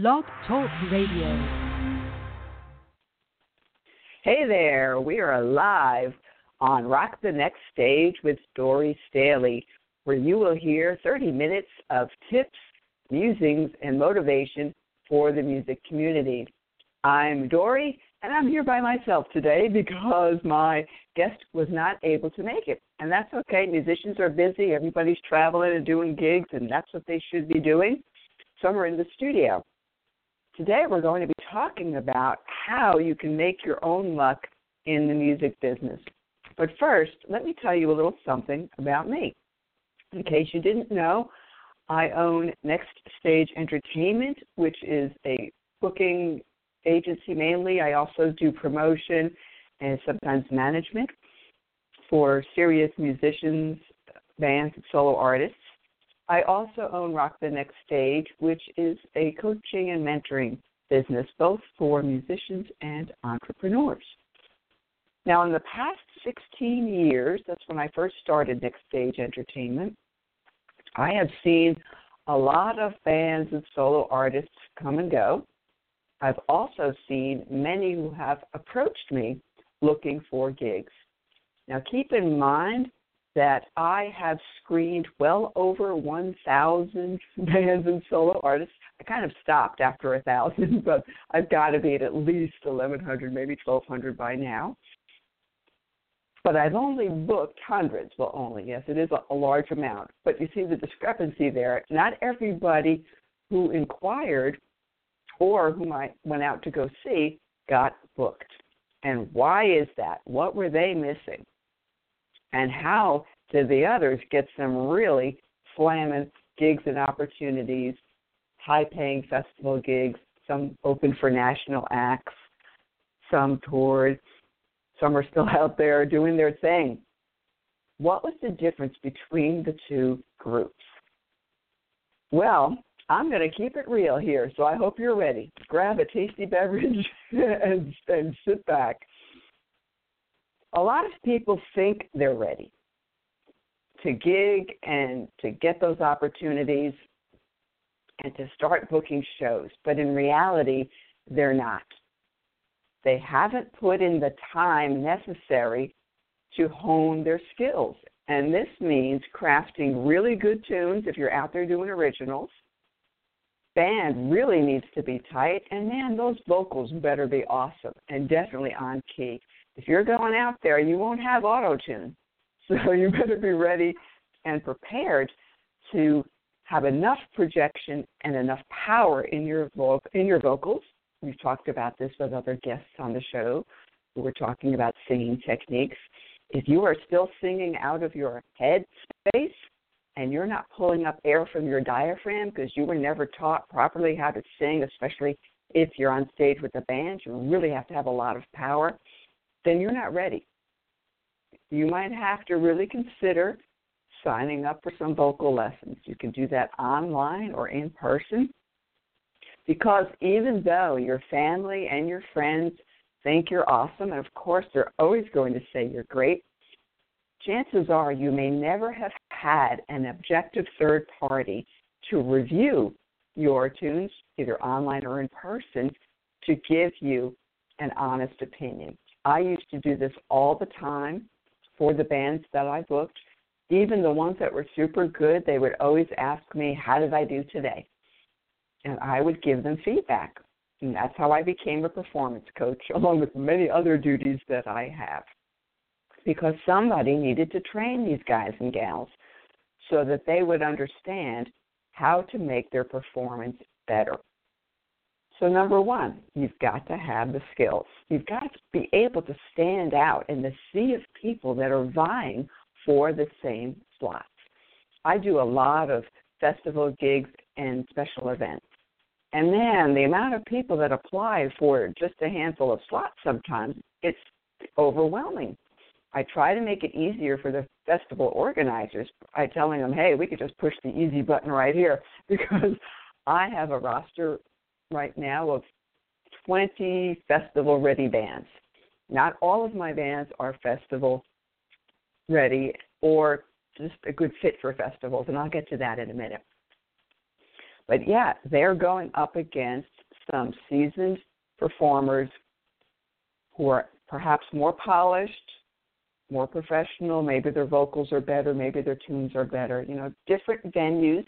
Blog Talk Radio. Hey there, we are live on Rock the Next Stage with Dori Staehle, where you will hear 30 minutes of tips, musings, and motivation for the music community. I'm Dori, and I'm here by myself today because my guest was not able to make it. And that's okay. Musicians are busy, everybody's traveling and doing gigs, and that's what they should be doing. Some are in the studio. Today, we're going to be talking about how you can make your own luck in the music business. But first, let me tell you a little something about me. In case you didn't know, I own Next Stage Entertainment, which is a booking agency mainly. I also do promotion and sometimes management for serious musicians, bands, and solo artists. I also own Rock the Next Stage, which is a coaching and mentoring business both for musicians and entrepreneurs. Now, in the past 16 years, that's when I first started Next Stage Entertainment, I have seen a lot of bands and solo artists come and go. I've also seen many who have approached me looking for gigs. Now, keep in mind that I have screened well over 1,000 bands and solo artists. I kind of stopped after a 1,000, but I've got to be at at least 1,100, maybe 1,200 by now. But I've only booked hundreds. Well, only, yes, it is a large amount. But you see the discrepancy there. Not everybody who inquired or whom I went out to go see got booked. And why is that? What were they missing? And how did the others get some really slamming gigs and opportunities, high paying festival gigs, some open for national acts, some toured, some are still out there doing their thing. What was the difference between the two groups? Well, I'm going to keep it real here, so I hope you're ready. Grab a tasty beverage and, and sit back. A lot of people think they're ready to gig and to get those opportunities and to start booking shows, but in reality, they're not. They haven't put in the time necessary to hone their skills. And this means crafting really good tunes if you're out there doing originals band really needs to be tight, and man, those vocals better be awesome and definitely on key. If you're going out there, you won't have auto tune, so you better be ready and prepared to have enough projection and enough power in your vo- in your vocals. We've talked about this with other guests on the show who were talking about singing techniques. If you are still singing out of your head space, and you're not pulling up air from your diaphragm because you were never taught properly how to sing, especially if you're on stage with a band, you really have to have a lot of power, then you're not ready. You might have to really consider signing up for some vocal lessons. You can do that online or in person. Because even though your family and your friends think you're awesome, and of course they're always going to say you're great, chances are you may never have had an objective third party to review your tunes, either online or in person, to give you an honest opinion. I used to do this all the time for the bands that I booked. Even the ones that were super good, they would always ask me, How did I do today? And I would give them feedback. And that's how I became a performance coach, along with many other duties that I have because somebody needed to train these guys and gals so that they would understand how to make their performance better. So, number one, you've got to have the skills. You've got to be able to stand out in the sea of people that are vying for the same slots. I do a lot of festival gigs and special events. And man, the amount of people that apply for just a handful of slots sometimes, it's overwhelming. I try to make it easier for the festival organizers by telling them, hey, we could just push the easy button right here because I have a roster right now of 20 festival ready bands. Not all of my bands are festival ready or just a good fit for festivals, and I'll get to that in a minute. But yeah, they're going up against some seasoned performers who are perhaps more polished, more professional. Maybe their vocals are better, maybe their tunes are better. You know, different venues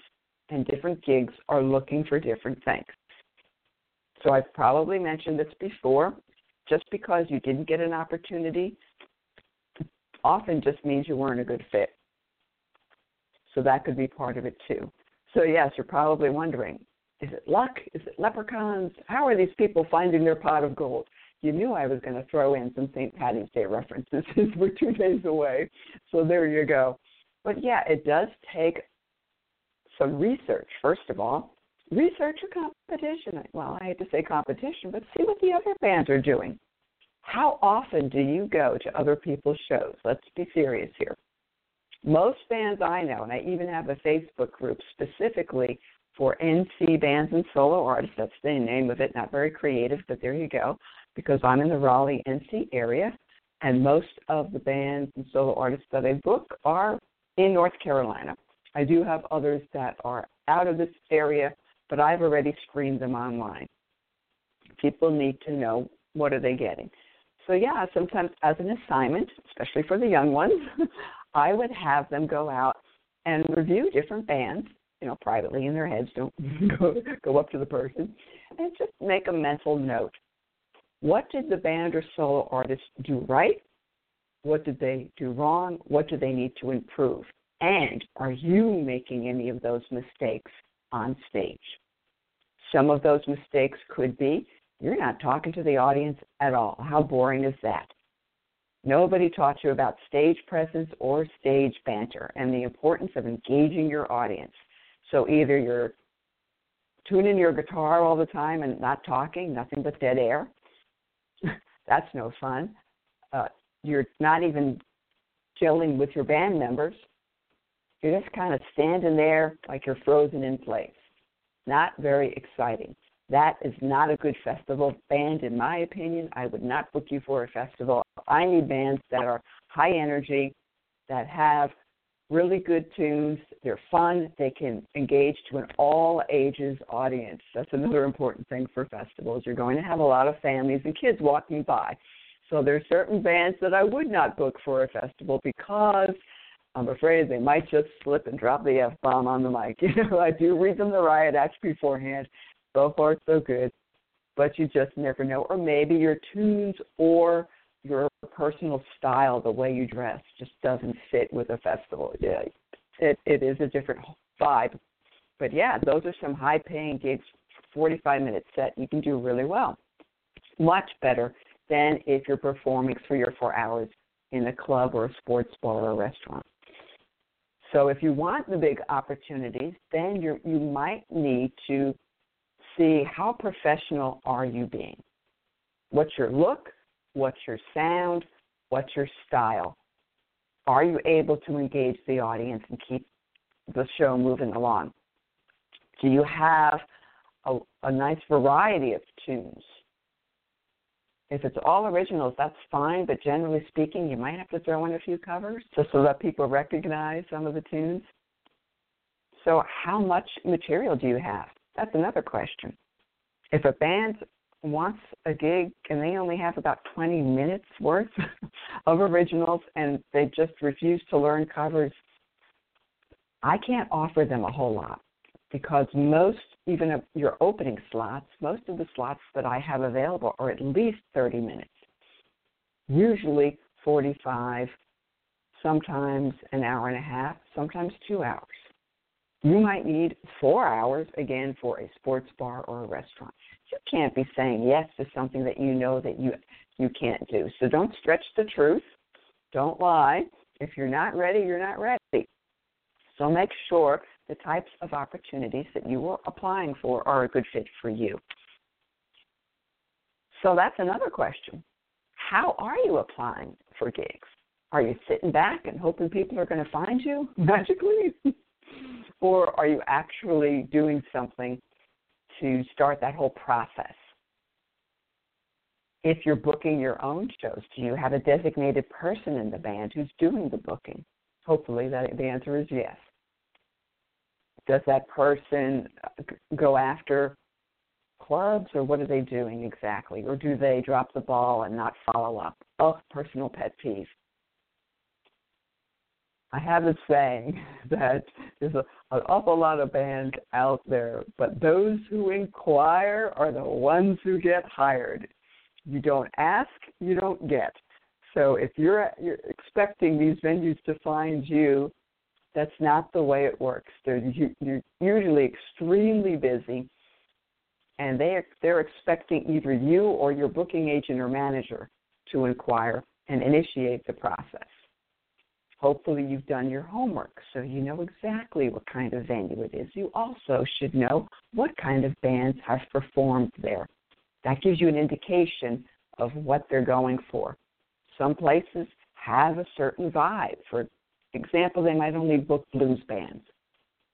and different gigs are looking for different things. So I've probably mentioned this before. Just because you didn't get an opportunity often just means you weren't a good fit. So that could be part of it too. So, yes, you're probably wondering is it luck? Is it leprechauns? How are these people finding their pot of gold? You knew I was going to throw in some St. Patty's Day references we're two days away. So, there you go. But yeah, it does take some research, first of all. Research a competition. Well, I hate to say competition, but see what the other bands are doing. How often do you go to other people's shows? Let's be serious here. Most bands I know, and I even have a Facebook group specifically for NC bands and solo artists. That's the name of it. Not very creative, but there you go. Because I'm in the Raleigh, NC area, and most of the bands and solo artists that I book are in North Carolina. I do have others that are out of this area, but I've already screened them online. People need to know what are they getting. So yeah, sometimes as an assignment, especially for the young ones, I would have them go out and review different bands, you know, privately in their heads. Don't go, go up to the person, and just make a mental note. What did the band or solo artist do right? What did they do wrong? What do they need to improve? And are you making any of those mistakes on stage? Some of those mistakes could be you're not talking to the audience at all. How boring is that? Nobody taught you about stage presence or stage banter and the importance of engaging your audience. So either you're tuning your guitar all the time and not talking, nothing but dead air. That's no fun. Uh, you're not even chilling with your band members. You're just kind of standing there like you're frozen in place. Not very exciting. That is not a good festival band, in my opinion. I would not book you for a festival. I need bands that are high energy, that have really good tunes. They're fun. They can engage to an all ages audience. That's another important thing for festivals. You're going to have a lot of families and kids walking by. So there's certain bands that I would not book for a festival because I'm afraid they might just slip and drop the F bomb on the mic. You know, I do read them the riot act beforehand, so far so good, but you just never know. Or maybe your tunes or your personal style, the way you dress, just doesn't fit with a festival. Yeah, it it is a different vibe. But yeah, those are some high paying gigs. 45 minute set, you can do really well. Much better than if you're performing three or four hours in a club or a sports bar or a restaurant. So if you want the big opportunities, then you you might need to see how professional are you being? What's your look? What's your sound? What's your style? Are you able to engage the audience and keep the show moving along? Do you have a, a nice variety of tunes? If it's all originals, that's fine, but generally speaking, you might have to throw in a few covers just so that people recognize some of the tunes. So, how much material do you have? That's another question. If a band wants a gig and they only have about 20 minutes worth of originals and they just refuse to learn covers, I can't offer them a whole lot because most, even your opening slots, most of the slots that I have available are at least 30 minutes, usually 45, sometimes an hour and a half, sometimes two hours. You might need four hours again for a sports bar or a restaurant. You can't be saying yes to something that you know that you you can't do. So don't stretch the truth. Don't lie. If you're not ready, you're not ready. So make sure the types of opportunities that you are applying for are a good fit for you. So that's another question. How are you applying for gigs? Are you sitting back and hoping people are going to find you magically? or are you actually doing something to start that whole process? If you're booking your own shows, do you have a designated person in the band who's doing the booking? Hopefully, that the answer is yes. Does that person go after clubs or what are they doing exactly? Or do they drop the ball and not follow up? Oh, personal pet peeve. I have a saying that there's a, an awful lot of bands out there, but those who inquire are the ones who get hired. You don't ask, you don't get. So if you're you're expecting these venues to find you, that's not the way it works. They're you're usually extremely busy, and they they're expecting either you or your booking agent or manager to inquire and initiate the process. Hopefully, you've done your homework so you know exactly what kind of venue it is. You also should know what kind of bands have performed there. That gives you an indication of what they're going for. Some places have a certain vibe. For example, they might only book blues bands.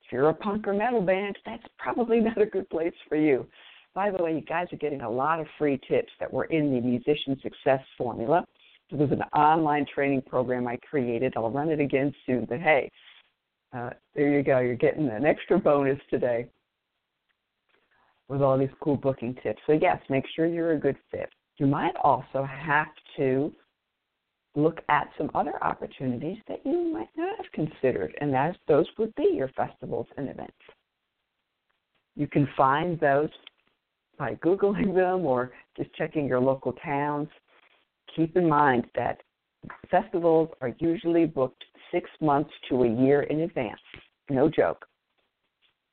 If you're a punk or metal band, that's probably not a good place for you. By the way, you guys are getting a lot of free tips that were in the Musician Success Formula. It was an online training program I created. I'll run it again soon. But hey, uh, there you go. You're getting an extra bonus today with all these cool booking tips. So, yes, make sure you're a good fit. You might also have to look at some other opportunities that you might not have considered, and that those would be your festivals and events. You can find those by Googling them or just checking your local towns keep in mind that festivals are usually booked six months to a year in advance. No joke.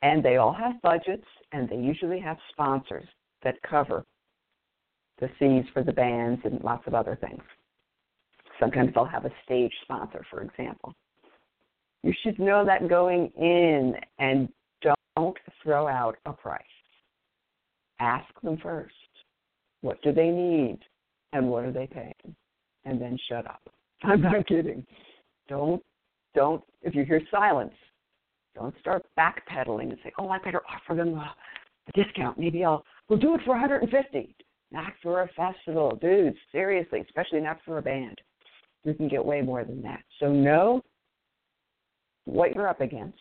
And they all have budgets, and they usually have sponsors that cover the fees for the bands and lots of other things. Sometimes they'll have a stage sponsor, for example. You should know that going in and don't throw out a price. Ask them first. What do they need? and what are they paying? And then shut up. I'm not kidding. Don't don't if you hear silence, don't start backpedaling and say, "Oh, I better offer them a, a discount. Maybe I'll we'll do it for 150." Not for a festival, dudes. Seriously, especially not for a band. You can get way more than that. So know what you're up against.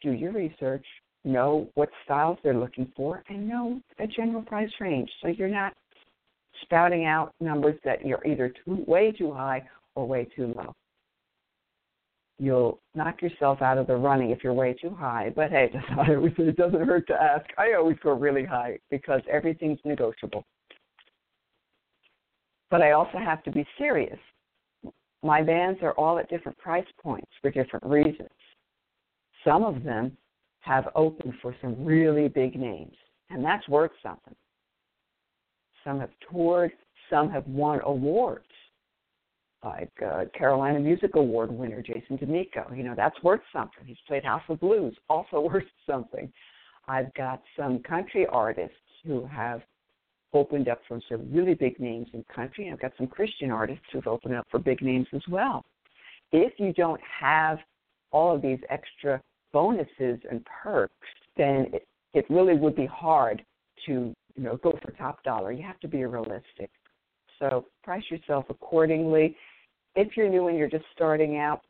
Do your research. Know what styles they're looking for, and know a general price range. So you're not spouting out numbers that you're either too way too high or way too low. You'll knock yourself out of the running if you're way too high. But hey, it doesn't hurt to ask. I always go really high because everything's negotiable. But I also have to be serious. My bands are all at different price points for different reasons. Some of them have opened for some really big names, and that's worth something. Some have toured. Some have won awards, like uh, Carolina Music Award winner Jason D'Amico. You know that's worth something. He's played House of Blues, also worth something. I've got some country artists who have opened up for some really big names in country. I've got some Christian artists who've opened up for big names as well. If you don't have all of these extra bonuses and perks, then it, it really would be hard to you know, go for top dollar. You have to be realistic. So price yourself accordingly. If you're new and you're just starting out,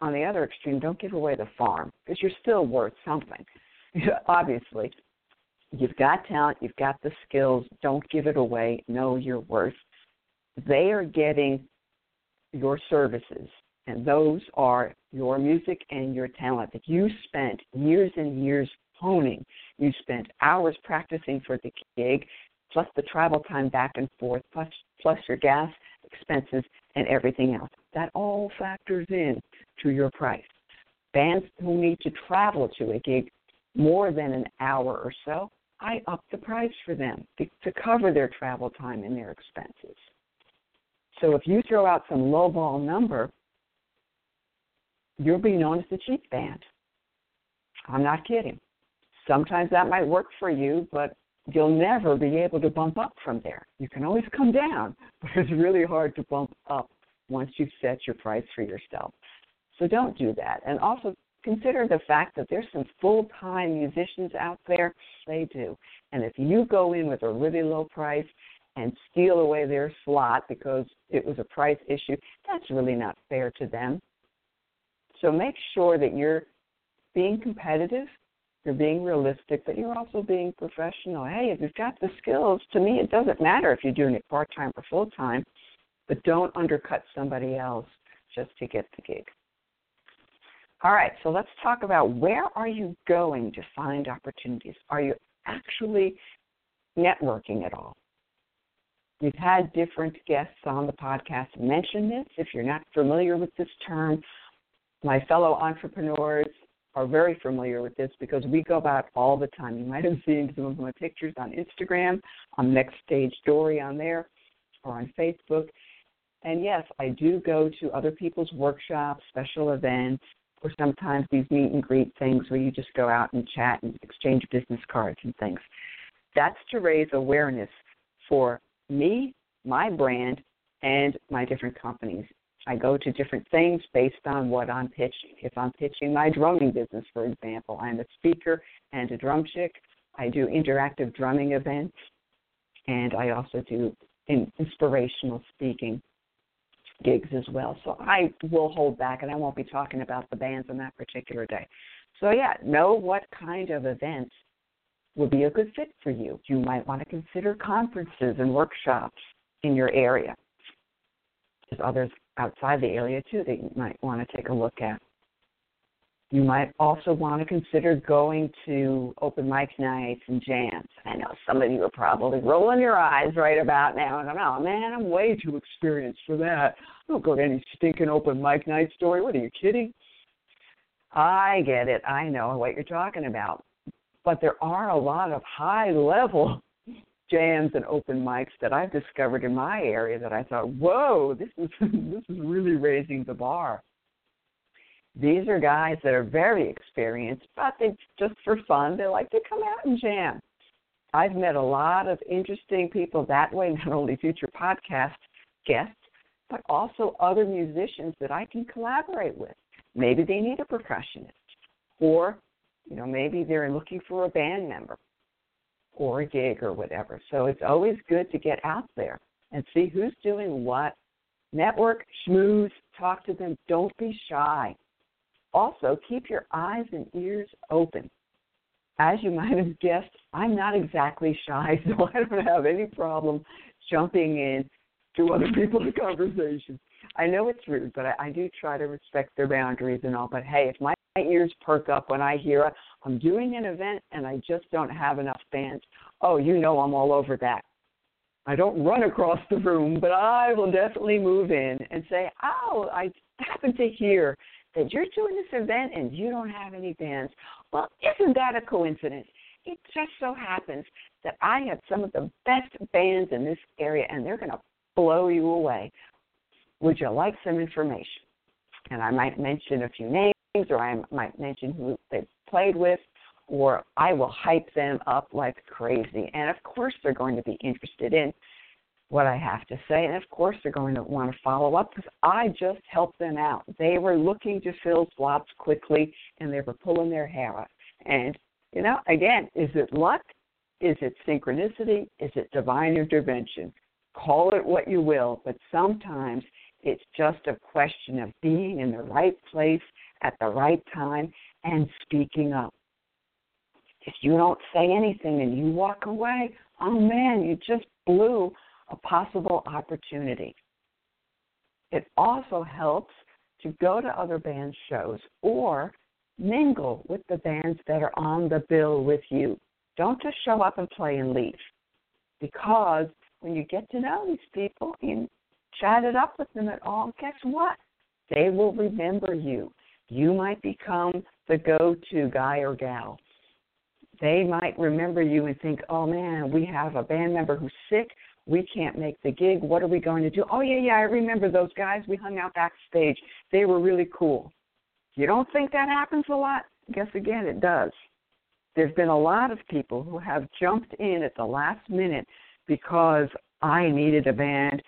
on the other extreme, don't give away the farm because you're still worth something. Obviously, you've got talent, you've got the skills. Don't give it away. Know your worth. They are getting your services, and those are your music and your talent that you spent years and years honing. You spent hours practicing for the gig, plus the travel time back and forth, plus plus your gas expenses and everything else. That all factors in to your price. Bands who need to travel to a gig more than an hour or so, I up the price for them to, to cover their travel time and their expenses. So if you throw out some lowball number, you'll be known as the cheap band. I'm not kidding. Sometimes that might work for you, but you'll never be able to bump up from there. You can always come down, but it's really hard to bump up once you've set your price for yourself. So don't do that. And also consider the fact that there's some full time musicians out there. They do. And if you go in with a really low price and steal away their slot because it was a price issue, that's really not fair to them. So make sure that you're being competitive, you're being realistic, but you're also being professional. Hey, if you've got the skills, to me, it doesn't matter if you're doing it part time or full time, but don't undercut somebody else just to get the gig. All right, so let's talk about where are you going to find opportunities? Are you actually networking at all? We've had different guests on the podcast mention this. If you're not familiar with this term, my fellow entrepreneurs are very familiar with this because we go about all the time. You might have seen some of my pictures on Instagram, on Next Stage Story on there, or on Facebook. And yes, I do go to other people's workshops, special events, or sometimes these meet and greet things where you just go out and chat and exchange business cards and things. That's to raise awareness for me, my brand, and my different companies. I go to different things based on what I'm pitching. If I'm pitching my drumming business, for example, I'm a speaker and a drum chick. I do interactive drumming events, and I also do inspirational speaking gigs as well. So I will hold back, and I won't be talking about the bands on that particular day. So yeah, know what kind of events would be a good fit for you. You might want to consider conferences and workshops in your area. There's others outside the area too that you might want to take a look at. You might also want to consider going to open mic nights and jams. I know some of you are probably rolling your eyes right about now and going, oh man, I'm way too experienced for that. I don't go to any stinking open mic night story. What are you kidding? I get it. I know what you're talking about but there are a lot of high level jams and open mics that I've discovered in my area that I thought, whoa, this is this is really raising the bar. These are guys that are very experienced, but they just for fun, they like to come out and jam. I've met a lot of interesting people that way, not only future podcast guests, but also other musicians that I can collaborate with. Maybe they need a percussionist, or you know, maybe they're looking for a band member or a gig or whatever. So it's always good to get out there and see who's doing what. Network, schmooze, talk to them. Don't be shy. Also, keep your eyes and ears open. As you might have guessed, I'm not exactly shy, so I don't have any problem jumping in to other people's conversations. I know it's rude, but I, I do try to respect their boundaries and all. But hey, if my ears perk up when I hear I'm doing an event and I just don't have enough bands. Oh, you know I'm all over that. I don't run across the room, but I will definitely move in and say, "Oh, I happen to hear that you're doing this event and you don't have any bands." Well, isn't that a coincidence? It just so happens that I have some of the best bands in this area and they're going to blow you away. Would you like some information? And I might mention a few names or I might mention who they played with, or I will hype them up like crazy. And of course, they're going to be interested in what I have to say. And of course, they're going to want to follow up because I just helped them out. They were looking to fill slots quickly and they were pulling their hair out. And, you know, again, is it luck? Is it synchronicity? Is it divine intervention? Call it what you will, but sometimes it's just a question of being in the right place at the right time and speaking up. If you don't say anything and you walk away, oh man, you just blew a possible opportunity. It also helps to go to other band shows or mingle with the bands that are on the bill with you. Don't just show up and play and leave. Because when you get to know these people and chat it up with them at all, guess what? They will remember you you might become the go to guy or gal. They might remember you and think, oh man, we have a band member who's sick. We can't make the gig. What are we going to do? Oh, yeah, yeah, I remember those guys. We hung out backstage. They were really cool. You don't think that happens a lot? Guess again, it does. There's been a lot of people who have jumped in at the last minute because I needed a band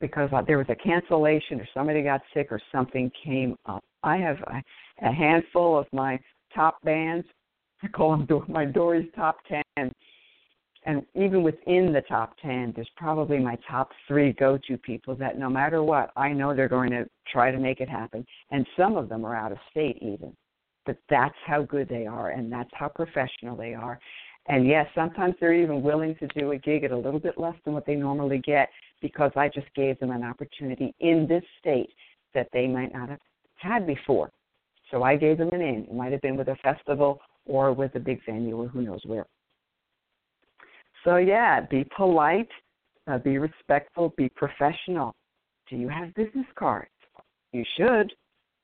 because there was a cancellation or somebody got sick or something came up. I have a, a handful of my top bands. I call them my Dori's top ten, and even within the top ten, there's probably my top three go-to people that no matter what, I know they're going to try to make it happen. And some of them are out of state even. but that's how good they are and that's how professional they are. And yes, sometimes they're even willing to do a gig at a little bit less than what they normally get because I just gave them an opportunity in this state that they might not have had before. So I gave them an in. It might have been with a festival or with a big venue or who knows where. So yeah, be polite, uh, be respectful, be professional. Do you have business cards? You should.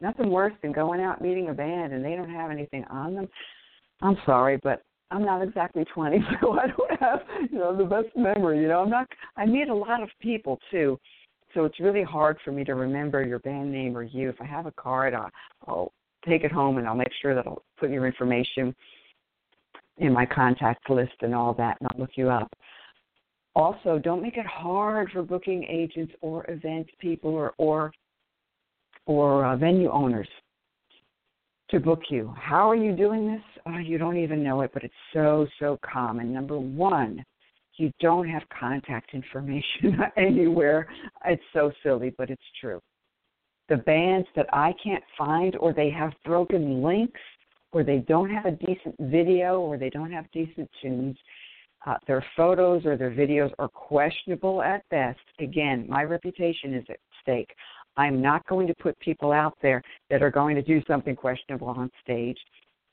Nothing worse than going out meeting a band and they don't have anything on them. I'm sorry, but I'm not exactly 20, so I don't have you know the best memory. You know, I'm not. I meet a lot of people too, so it's really hard for me to remember your band name or you. If I have a card, I'll, I'll take it home and I'll make sure that I'll put your information in my contact list and all that, and I'll look you up. Also, don't make it hard for booking agents or event people or or or uh, venue owners to book you. How are you doing this? Oh, you don't even know it, but it's so so common. Number one, you don't have contact information anywhere. It's so silly, but it's true. The bands that I can't find, or they have broken links, or they don't have a decent video or they don't have decent tunes. Uh, their photos or their videos are questionable at best. Again, my reputation is at stake. I'm not going to put people out there that are going to do something questionable on stage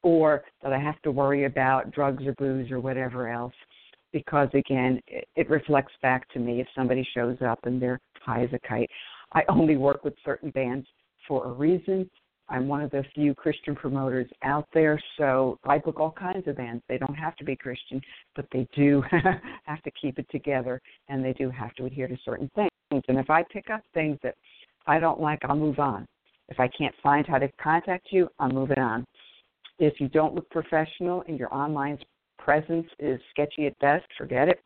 or that I have to worry about drugs or booze or whatever else because again it, it reflects back to me if somebody shows up and they're high as a kite. I only work with certain bands for a reason I'm one of the few Christian promoters out there, so I book all kinds of bands. They don't have to be Christian, but they do have to keep it together, and they do have to adhere to certain things. And if I pick up things that I don't like, I'll move on. If I can't find how to contact you, move it on. If you don't look professional and your online presence is sketchy at best, forget it.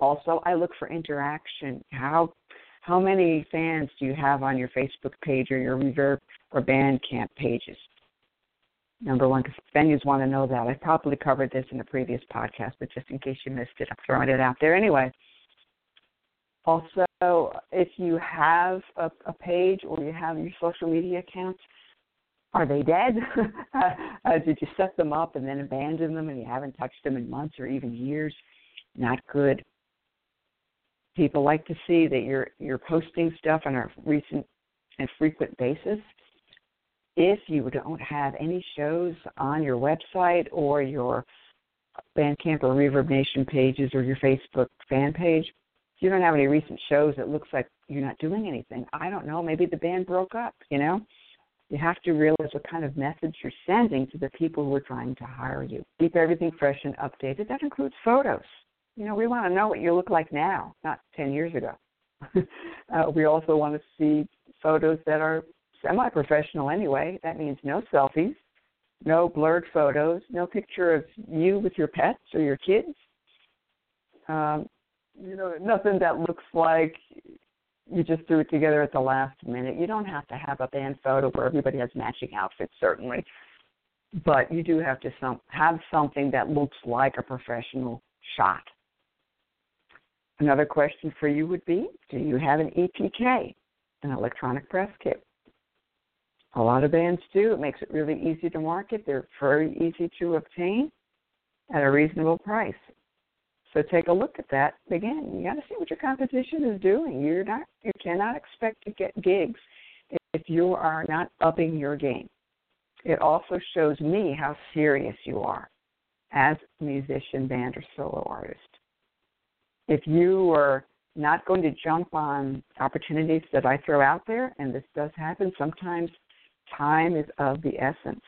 Also, I look for interaction. How how many fans do you have on your Facebook page or your Reverb or Bandcamp pages? Number one, because venues want to know that. I probably covered this in a previous podcast, but just in case you missed it, I'm throwing it out there anyway. Also, if you have a, a page or you have your social media accounts, are they dead? uh, did you set them up and then abandon them and you haven't touched them in months or even years? Not good. People like to see that you're you're posting stuff on a recent and frequent basis. If you don't have any shows on your website or your Bandcamp or Reverb Nation pages or your Facebook fan page, if you don't have any recent shows, it looks like you're not doing anything. I don't know. Maybe the band broke up. You know, you have to realize what kind of message you're sending to the people who are trying to hire you. Keep everything fresh and updated. That includes photos. You know, we want to know what you look like now, not 10 years ago. uh, we also want to see photos that are semi professional anyway. That means no selfies, no blurred photos, no picture of you with your pets or your kids. Um, you know, nothing that looks like you just threw it together at the last minute. You don't have to have a band photo where everybody has matching outfits, certainly, but you do have to some, have something that looks like a professional shot. Another question for you would be Do you have an EPK, an electronic press kit? A lot of bands do. It makes it really easy to market. They're very easy to obtain at a reasonable price. So take a look at that. Again, you got to see what your competition is doing. You're not, you cannot expect to get gigs if you are not upping your game. It also shows me how serious you are as a musician, band, or solo artist if you are not going to jump on opportunities that I throw out there, and this does happen, sometimes time is of the essence.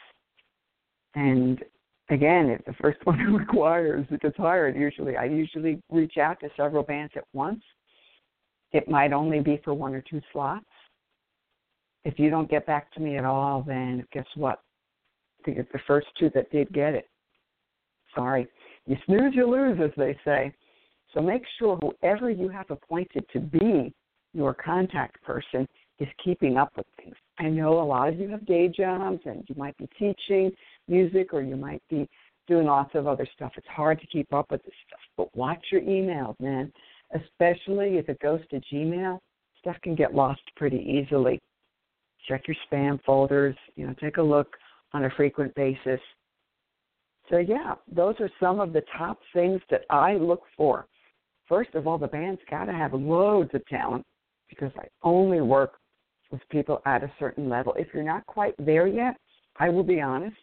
And again, if the first one requires it gets hired, usually I usually reach out to several bands at once. It might only be for one or two slots. If you don't get back to me at all, then guess what? The, the first two that did get it. Sorry. You snooze, you lose, as they say. So make sure whoever you have appointed to be your contact person is keeping up with things. I know a lot of you have day jobs and you might be teaching music or you might be doing lots of other stuff. It's hard to keep up with this stuff, but watch your emails, man. Especially if it goes to Gmail, stuff can get lost pretty easily. Check your spam folders, you know, take a look. on a frequent basis. So, yeah, those are some of the top things that I look for. First of all, the band's got to have loads of talent because I only work with people at a certain level. If you're not quite there yet, I will be honest.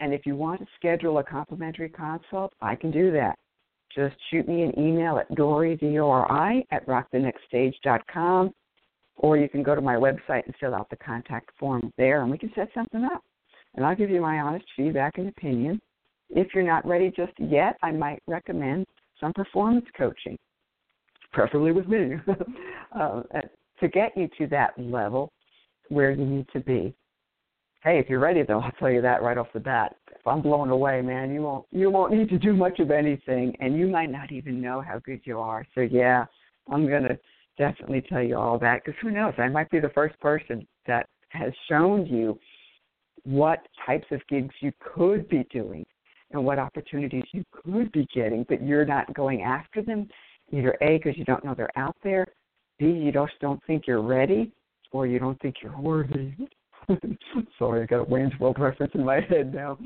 And if you want to schedule a complimentary consult, I can do that. Just shoot me an email at Dori, D-O-R-I, at rockthenextstage.com, or you can go to my website and fill out the contact form there, and we can set something up. And I'll give you my honest feedback and opinion. If you're not ready just yet, I might recommend some performance coaching, preferably with me, uh, to get you to that level where you need to be. Hey, if you're ready though, I'll tell you that right off the bat. If I'm blown away, man, you won't you won't need to do much of anything, and you might not even know how good you are. So yeah, I'm gonna definitely tell you all that because who knows? I might be the first person that has shown you what types of gigs you could be doing and what opportunities you could be getting, but you're not going after them, either A, because you don't know they're out there, B, you just don't think you're ready, or you don't think you're worthy. Sorry, I got a Wayne's World reference in my head now.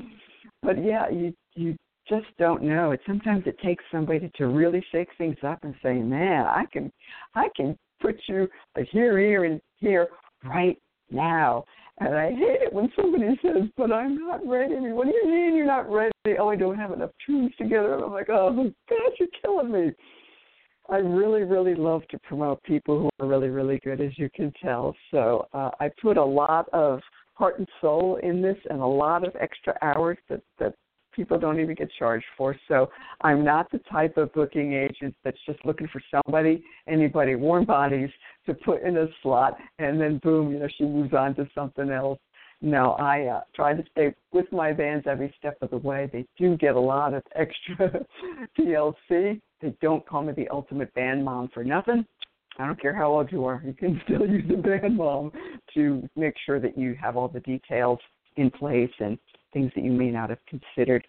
But yeah, you you just don't know. It sometimes it takes somebody to really shake things up and say, "Man, I can, I can put you here, here, and here right now." And I hate it when somebody says, "But I'm not ready." What do you mean you're not ready? Oh, I don't have enough tunes together. And I'm like, "Oh gosh, you're killing me." I really, really love to promote people who are really, really good, as you can tell. So uh, I put a lot of heart and soul in this, and a lot of extra hours that that people don't even get charged for. So I'm not the type of booking agent that's just looking for somebody, anybody, warm bodies to put in a slot, and then boom, you know, she moves on to something else. No, I uh, try to stay with my bands every step of the way. They do get a lot of extra TLC. They don't call me the ultimate band mom for nothing. I don't care how old you are, you can still use a band mom to make sure that you have all the details in place and things that you may not have considered.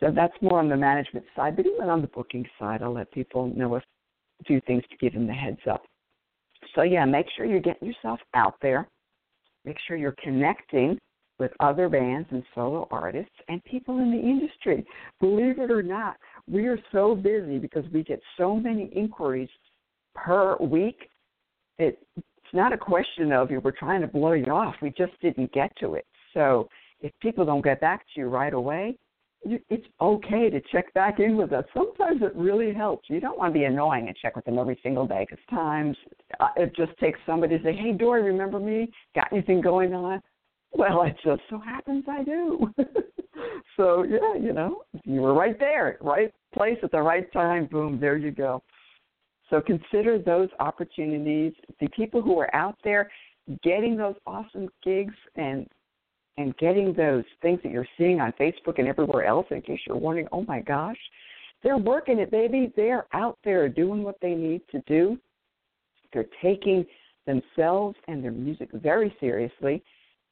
So that's more on the management side, but even on the booking side, I'll let people know a few things to give them the heads up. So yeah, make sure you're getting yourself out there. Make sure you're connecting with other bands and solo artists and people in the industry. Believe it or not, we are so busy because we get so many inquiries per week. It, it's not a question of you we're trying to blow you off. We just didn't get to it. So if people don't get back to you right away, it's okay to check back in with us. Sometimes it really helps. You don't want to be annoying and check with them every single day because times uh, it just takes somebody to say, "Hey, Dori, remember me? Got anything going on?" Well, it just so happens I do. so yeah, you know, you were right there, right place at the right time. Boom, there you go. So consider those opportunities. The people who are out there getting those awesome gigs and and getting those things that you're seeing on Facebook and everywhere else, in case you're wondering, oh my gosh, they're working it, baby. They're out there doing what they need to do. They're taking themselves and their music very seriously.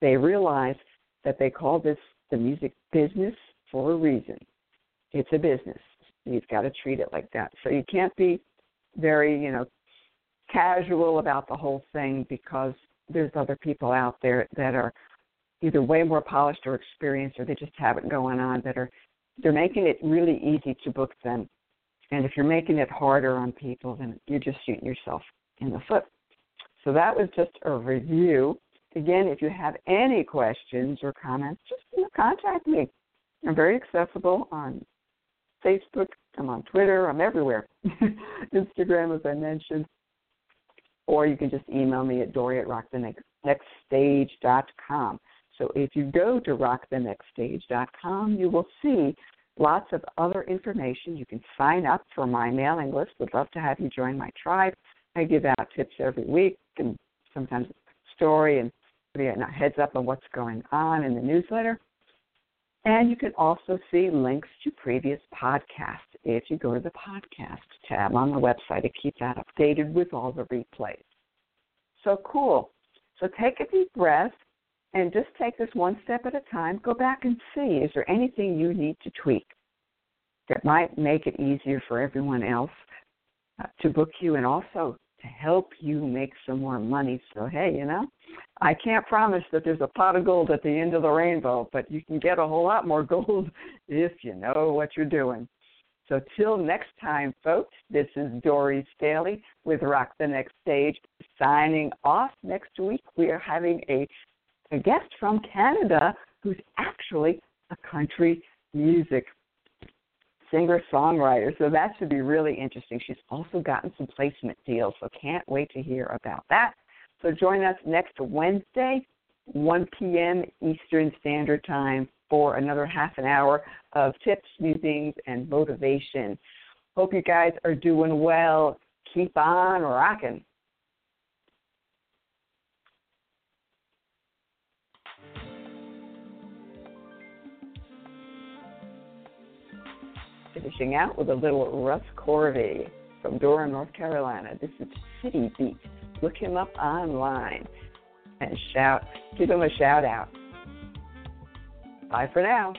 They realize that they call this the music business for a reason. It's a business. You've got to treat it like that. So you can't be very, you know, casual about the whole thing because there's other people out there that are either way more polished or experienced or they just have it going on that are they're making it really easy to book them. And if you're making it harder on people, then you're just shooting yourself in the foot. So that was just a review. Again, if you have any questions or comments, just you know, contact me. I'm very accessible on Facebook, I'm on Twitter, I'm everywhere. Instagram, as I mentioned. Or you can just email me at Dori at rockthenextstage.com. So if you go to rockthenextstage.com, you will see lots of other information. You can sign up for my mailing list. Would love to have you join my tribe. I give out tips every week and sometimes a story and a heads up on what's going on in the newsletter. And you can also see links to previous podcasts if you go to the podcast tab on the website to keep that updated with all the replays. So cool. So take a deep breath and just take this one step at a time. Go back and see is there anything you need to tweak that might make it easier for everyone else uh, to book you, and also to help you make some more money. So, hey, you know, I can't promise that there's a pot of gold at the end of the rainbow, but you can get a whole lot more gold if you know what you're doing. So, till next time, folks, this is Dori Staehle with Rock the Next Stage signing off. Next week, we are having a, a guest from Canada who's actually a country music singer songwriter. So that should be really interesting. She's also gotten some placement deals, so can't wait to hear about that. So join us next Wednesday, 1 p.m. Eastern Standard Time for another half an hour of tips, musings, and motivation. Hope you guys are doing well. Keep on rocking. Finishing out with a little Russ Corvey from Dora, North Carolina. This is City Beat. Look him up online and shout, give him a shout out. Bye for now.